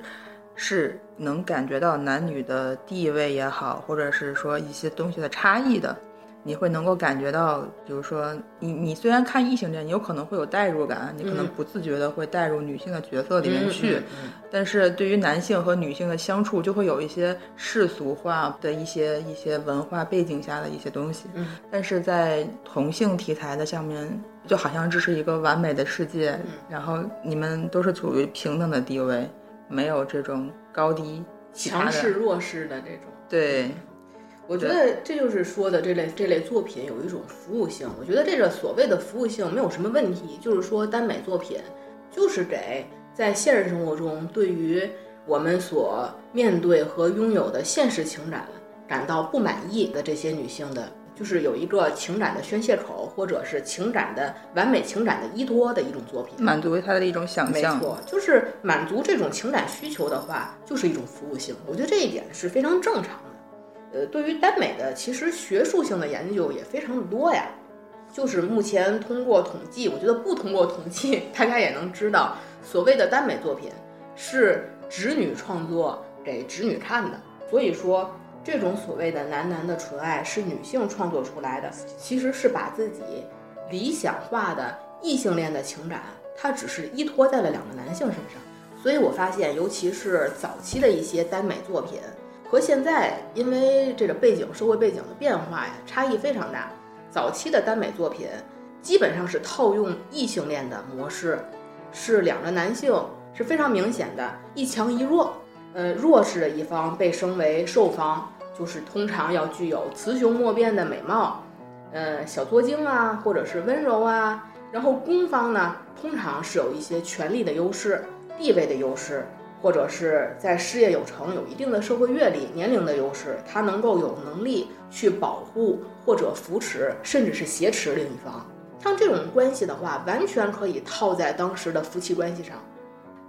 是能感觉到男女的地位也好，或者是说一些东西的差异的。你会能够感觉到，比如说你你虽然看异性恋，你有可能会有代入感，你可能嗯不自觉的会带入女性的角色里面去，嗯嗯但是对于男性和女性的相处，就会有一些世俗化的一些一些文化背景下的一些东西。嗯但是在同性题材的下面，就好像这是一个完美的世界，然后你们都是处于平等的地位，没有这种高低强势。弱势的这种。对，我觉得这就是说的这类这类作品有一种服务性。我觉得这个所谓的服务性没有什么问题，就是说耽美作品就是给在现实生活中对于我们所面对和拥有的现实情感感到不满意的这些女性的，就是有一个情感的宣泄口，或者是情感的完美情感的依托的一种作品。满足她的一种想象。没错，就是满足这种情感需求的话，就是一种服务性。我觉得这一点是非常正常的。呃，对于耽美的，其实学术性的研究也非常的多呀。就是目前通过统计，我觉得不通过统计，大家也能知道，所谓的耽美作品是直女创作给直女看的。所以说，这种所谓的男男的纯爱是女性创作出来的，其实是把自己理想化的异性恋的情感，它只是依托在了两个男性身上。所以我发现，尤其是早期的一些耽美作品，和现在因为这个背景、社会背景的变化呀，差异非常大。早期的耽美作品基本上是套用异性恋的模式，是两个男性是非常明显的一强一弱。呃，弱势的一方被升为受方，就是通常要具有雌雄莫辨的美貌，呃，小作精啊，或者是温柔啊。然后攻方呢，通常是有一些权力的优势、地位的优势，或者是在事业有成、有一定的社会阅历、年龄的优势，他能够有能力去保护或者扶持，甚至是挟持另一方。像这种关系的话，完全可以套在当时的夫妻关系上。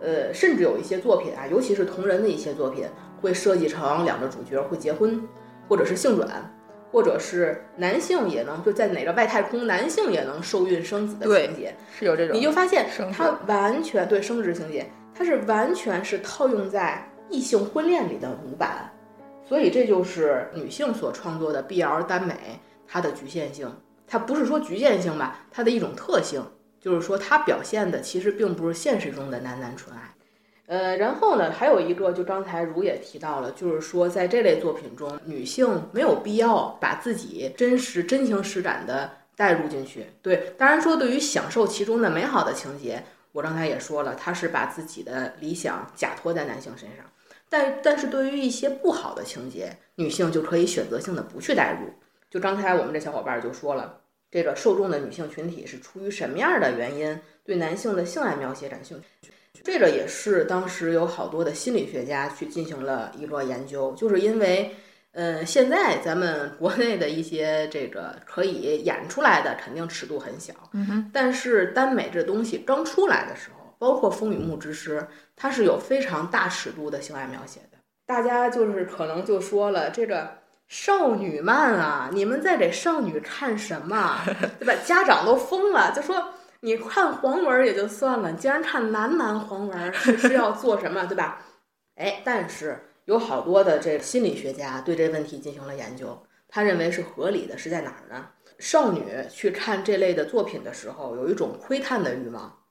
呃，甚至有一些作品啊，尤其是同人的一些作品，会设计成两个主角会结婚，或者是性转，或者是男性也能就在哪个外太空，男性也能受孕生子的情节。是有这种，你就发现他完全对生殖情节，它是完全是套用在异性婚恋里的模板，所以这就是女性所创作的 BL 耽美它的局限性。它不是说局限性吧，它的一种特性，就是说它表现的其实并不是现实中的男男纯爱。呃，然后呢，还有一个，就刚才如也提到了，就是说在这类作品中，女性没有必要把自己真实、真情实感的带入进去。对，当然说对于享受其中的美好的情节，我刚才也说了，她是把自己的理想假托在男性身上。但但是对于一些不好的情节，女性就可以选择性的不去代入。就刚才我们这小伙伴就说了，这个受众的女性群体是出于什么样的原因对男性的性爱描写感兴趣？这个也是当时有好多的心理学家去进行了一个研究，就是因为，呃，现在咱们国内的一些这个可以演出来的肯定尺度很小，嗯哼，但是耽美这东西刚出来的时候，包括《风雨木之诗》，它是有非常大尺度的性爱描写的。大家就是可能就说了，这个少女漫啊，你们在给少女看什么，对吧？家长都疯了，就说你看黄文儿也就算了，你竟然看男男黄文是要做什么，对吧？哎，但是有好多的这心理学家对这个问题进行了研究，他认为是合理的，是在哪儿呢？少女去看这类的作品的时候，有一种窥探的欲望。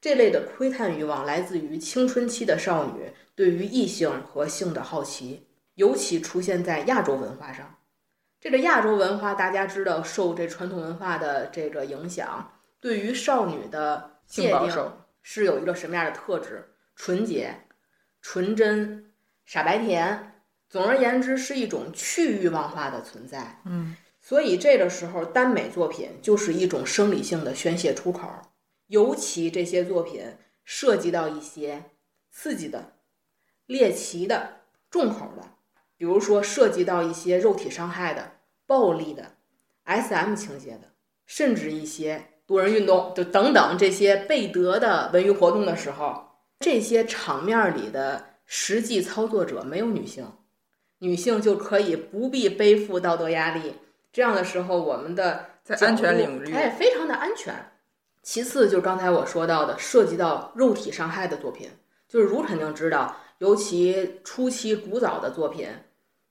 这类的窥探欲望来自于青春期的少女对于异性和性的好奇，尤其出现在亚洲文化上。这个亚洲文化大家知道，受这传统文化的这个影响，对于少女的界定性保守是有一个什么样的特质？纯洁、纯真、傻白甜。总而言之，是一种去欲望化的存在。嗯，所以这个时候，耽美作品就是一种生理性的宣泄出口，尤其这些作品涉及到一些刺激的、猎奇的、重口的，比如说涉及到一些肉体伤害的、暴力的、SM 情节的，甚至一些多人运动，就等等这些贝德的文娱活动的时候，这些场面里的实际操作者没有女性。女性就可以不必背负道德压力。这样的时候，我们的在安全领域哎，非常的安全。其次就是刚才我说到的，涉及到肉体伤害的作品，就是如肯定知道，尤其初期古早的作品，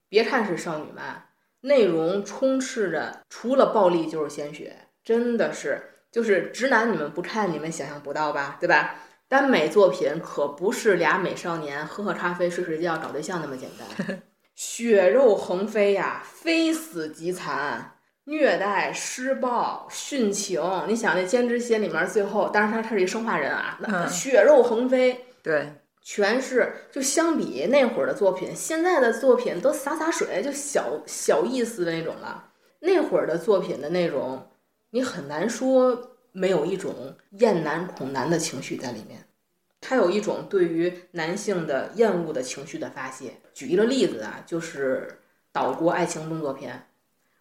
别看是少女漫，内容充斥着除了暴力就是鲜血，真的是就是直男你们不看你们想象不到吧，对吧？耽美作品可不是俩美少年喝喝咖啡睡睡觉找对象那么简单。血肉横飞呀，非死即残，虐待、施暴、殉情。你想那《监之血》里面最后，当然他他是一生化人啊，血肉横飞。对，全是就相比那会儿的作品，现在的作品都洒洒水，就小小意思的那种了。那会儿的作品的内容，你很难说没有一种厌男恐男的情绪在里面，它有一种对于男性的厌恶的情绪的发泄。举一个例子啊，就是岛国爱情动作片。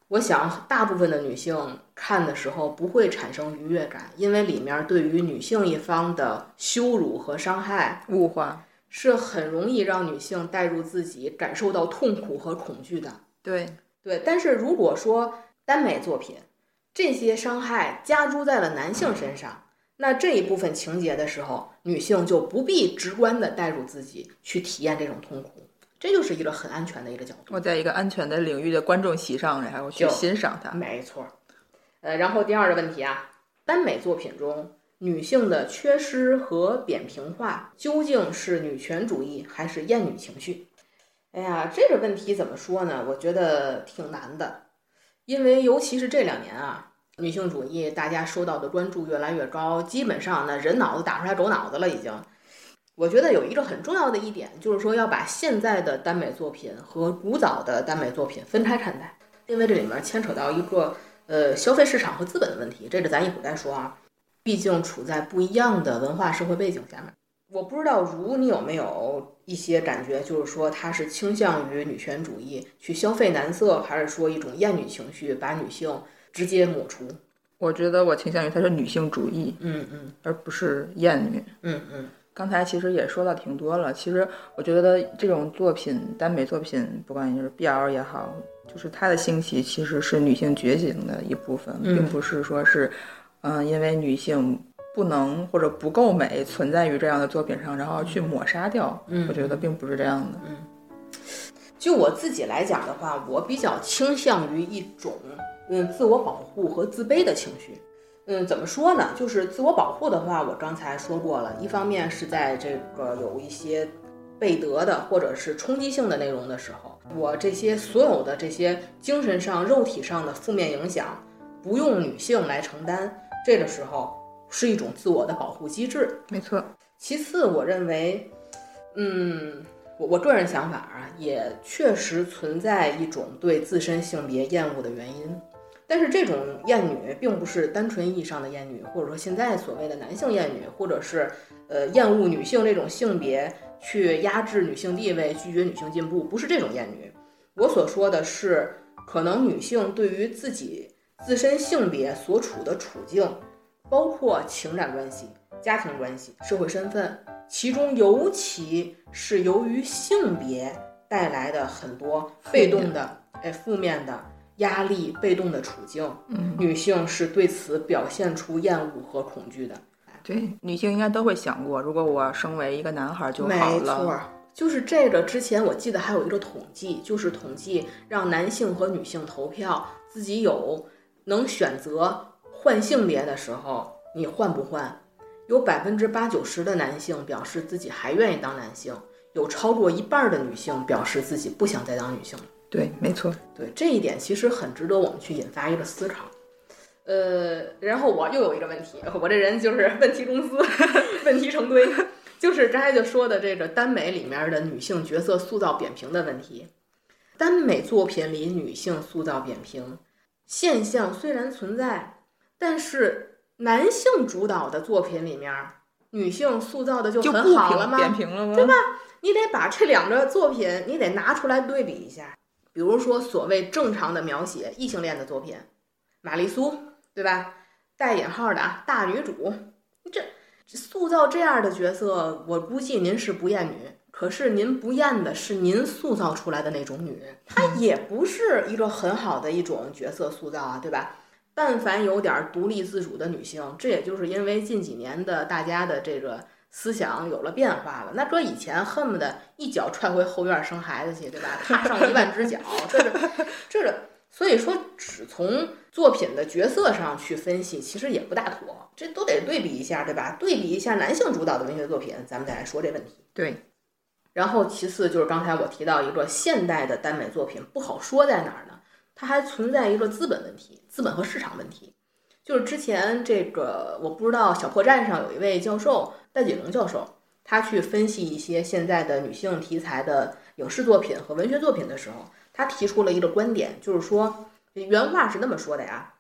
我想，大部分的女性看的时候不会产生愉悦感，因为里面对于女性一方的羞辱和伤害，物化，是很容易让女性带入自己，感受到痛苦和恐惧的。对，对，但是如果说耽美作品这些伤害加诸在了男性身上，那这一部分情节的时候，女性就不必直观的带入自己去体验这种痛苦，这就是一个很安全的一个角度。我在一个安全的领域的观众席上，然后去就欣赏它。没错儿。呃，然后第二个问题啊，耽美作品中女性的缺失和扁平化，究竟是女权主义还是厌女情绪？哎呀，这个问题怎么说呢？我觉得挺难的，因为尤其是这两年啊，女性主义大家受到的关注越来越高，基本上呢人脑子打出来狗脑子了已经。我觉得有一个很重要的一点，就是说要把现在的耽美作品和古早的耽美作品分开看待，因为这里面牵扯到一个呃消费市场和资本的问题，这个咱一会儿再说啊。毕竟处在不一样的文化社会背景下面，我不知道如你有没有一些感觉，就是说他是倾向于女权主义去消费男色，还是说一种厌女情绪把女性直接抹除？我觉得我倾向于它是女性主义，嗯嗯而不是厌女。嗯嗯刚才其实也说到挺多了。其实我觉得这种作品，耽美作品，不管你是 BL 也好，就是它的兴起其实是女性觉醒的一部分，嗯并不是说是，嗯、因为女性不能或者不够美存在于这样的作品上，然后去抹杀掉。嗯我觉得并不是这样的。嗯就我自己来讲的话，我比较倾向于一种嗯自我保护和自卑的情绪。嗯，怎么说呢？就是自我保护的话，我刚才说过了，一方面是在这个有一些被德的或者是冲击性的内容的时候，我这些所有的这些精神上、肉体上的负面影响，不用女性来承担，这个时候是一种自我的保护机制。没错，其次，我认为，嗯，我我个人想法啊，也确实存在一种对自身性别厌恶的原因。但是这种厌女并不是单纯意义上的厌女，或者说现在所谓的男性厌女，或者是呃厌恶女性这种性别，去压制女性地位、拒绝女性进步，不是这种厌女。我所说的是，可能女性对于自己自身性别所处的处境，包括情感关系、家庭关系、社会身份，其中尤其是由于性别带来的很多被动的、哎负面的压力、被动的处境，嗯，女性是对此表现出厌恶和恐惧的。对，女性应该都会想过，如果我生为一个男孩就好了没了。错儿，就是这个。之前我记得还有一个统计，就是统计让男性和女性投票，自己有能选择换性别的时候，你换不换？有百分之八九十的男性表示自己还愿意当男性，有超过一半儿的女性表示自己不想再当女性了。对，没错。对这一点，其实很值得我们去引发一个思考。呃，然后我又有一个问题，我这人就是问题公司，问题成堆，就是刚才就说的这个耽美里面的女性角色塑造扁平的问题。耽美作品里女性塑造扁平现象虽然存在，但是男性主导的作品里面，女性塑造的就就很好了吗？扁平了吗？对吧？你得把这两个作品，你得拿出来对比一下。比如说，所谓正常的描写异性恋的作品，玛丽苏，对吧？带引号的啊，大女主，这这塑造这样的角色，我估计您是不厌女。可是您不厌的是您塑造出来的那种女，她也不是一个很好的一种角色塑造啊，对吧？但凡有点独立自主的女性，这也就是因为近几年的大家的这个思想有了变化了。那搁以前恨不得一脚踹回后院生孩子去，对吧？踏上一万只脚，这是这是，所以说只从作品的角色上去分析，其实也不大妥。这都得对比一下，对吧？对比一下男性主导的文学作品，咱们再来说这问题。对，然后其次就是刚才我提到一个现代的耽美作品不好说在哪儿呢？它还存在一个资本问题，资本和市场问题。就是之前这个我不知道小破站上有一位教授戴锦荣教授，他去分析一些现在的女性题材的影视作品和文学作品的时候，他提出了一个观点，就是说原话是那么说的呀，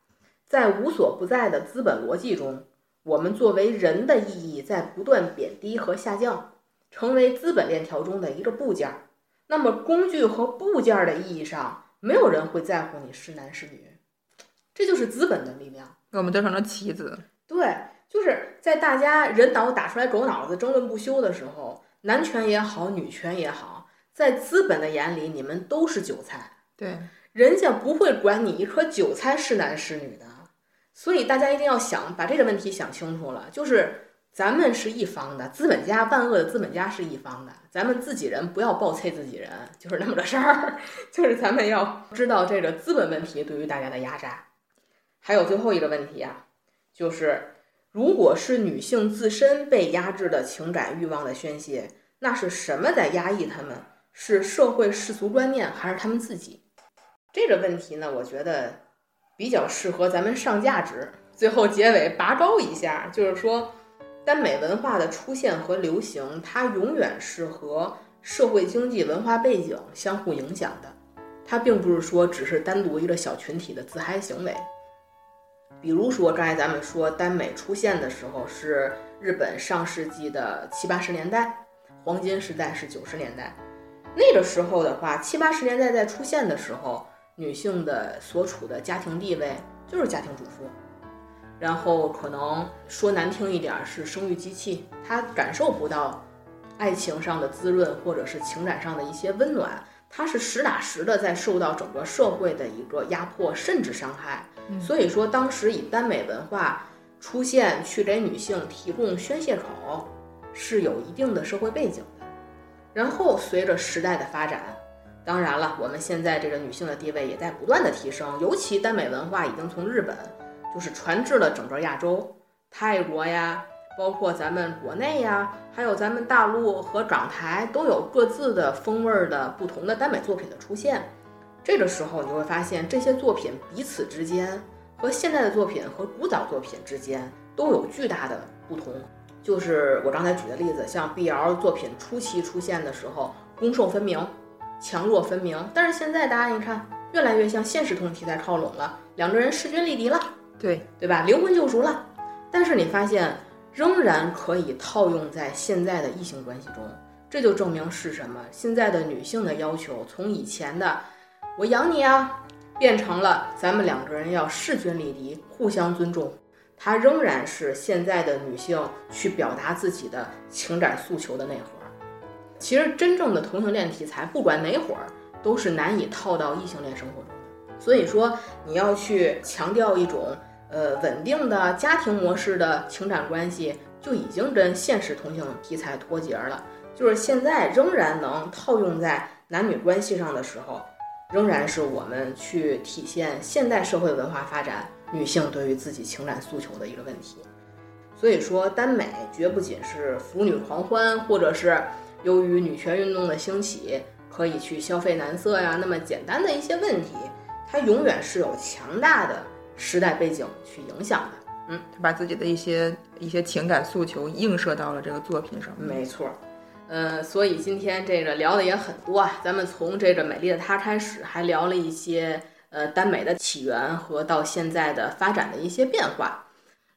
在无所不在的资本逻辑中，我们作为人的意义在不断贬低和下降，成为资本链条中的一个部件。那么工具和部件的意义上，没有人会在乎你是男是女，这就是资本的力量。我们就成了棋子。对，就是在大家人脑打出来狗脑子争论不休的时候，男权也好，女权也好，在资本的眼里，你们都是韭菜。对，人家不会管你一颗韭菜是男是女的，所以大家一定要想把这个问题想清楚了，就是咱们是一方的，资本家万恶的资本家是一方的，咱们自己人不要暴催自己人，就是那么个事儿，就是咱们要知道这个资本问题对于大家的压榨。还有最后一个问题啊，就是如果是女性自身被压制的情感欲望的宣泄，那是什么在压抑他们？是社会世俗观念，还是他们自己？这个问题呢，我觉得比较适合咱们上价值。最后结尾拔高一下，就是说，耽美文化的出现和流行，它永远是和社会经济文化背景相互影响的。它并不是说只是单独一个小群体的自嗨行为。比如说，刚才咱们说耽美出现的时候是日本上世纪的七八十年代，黄金时代是九十年代。那个时候的话，七八十年代在出现的时候，女性的所处的家庭地位就是家庭主妇，然后可能说难听一点是生育机器，她感受不到爱情上的滋润或者是情感上的一些温暖，她是实打实的在受到整个社会的一个压迫甚至伤害。所以说，当时以耽美文化出现，去给女性提供宣泄口，是有一定的社会背景的。然后随着时代的发展，当然了，我们现在这个女性的地位也在不断的提升。尤其耽美文化已经从日本就是传至了整个亚洲，泰国呀，包括咱们国内呀，还有咱们大陆和港台都有各自的风味的不同的耽美作品的出现。这个时候，你会发现这些作品彼此之间和现在的作品和古早作品之间都有巨大的不同。就是我刚才举的例子，像 BL 作品初期出现的时候，攻受分明，强弱分明。但是现在大家一看，越来越向现实同题材靠拢了，两个人势均力敌了，对对吧？灵魂救赎了。但是你发现，仍然可以套用在现在的异性关系中，这就证明是什么？现在的女性的要求从以前的我养你啊，变成了咱们两个人要势均力敌，互相尊重。它仍然是现在的女性去表达自己的情感诉求的内核。其实，真正的同性恋题材，不管哪会儿，都是难以套到异性恋生活中的。所以说，你要去强调一种呃稳定的家庭模式的情感关系，就已经跟现实同性题材脱节了。就是现在仍然能套用在男女关系上的时候，仍然是我们去体现现代社会文化发展。女性对于自己情感诉求的一个问题，所以说耽美绝不仅是腐女狂欢，或者是由于女权运动的兴起可以去消费男色呀那么简单的一些问题，它永远是有强大的时代背景去影响的。嗯，他把自己的一些一些情感诉求映射到了这个作品上。没错，呃，所以今天这个聊的也很多啊，咱们从这个美丽的她开始，还聊了一些。呃，耽美的起源和到现在的发展的一些变化。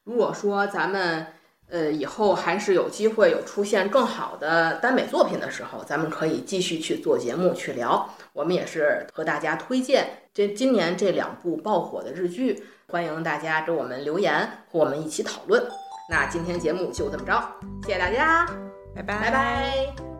如果说咱们呃以后还是有机会有出现更好的耽美作品的时候，咱们可以继续去做节目去聊。我们也是和大家推荐这今年这两部爆火的日剧，欢迎大家给我们留言和我们一起讨论。那今天节目就这么着，谢谢大家，拜拜拜拜。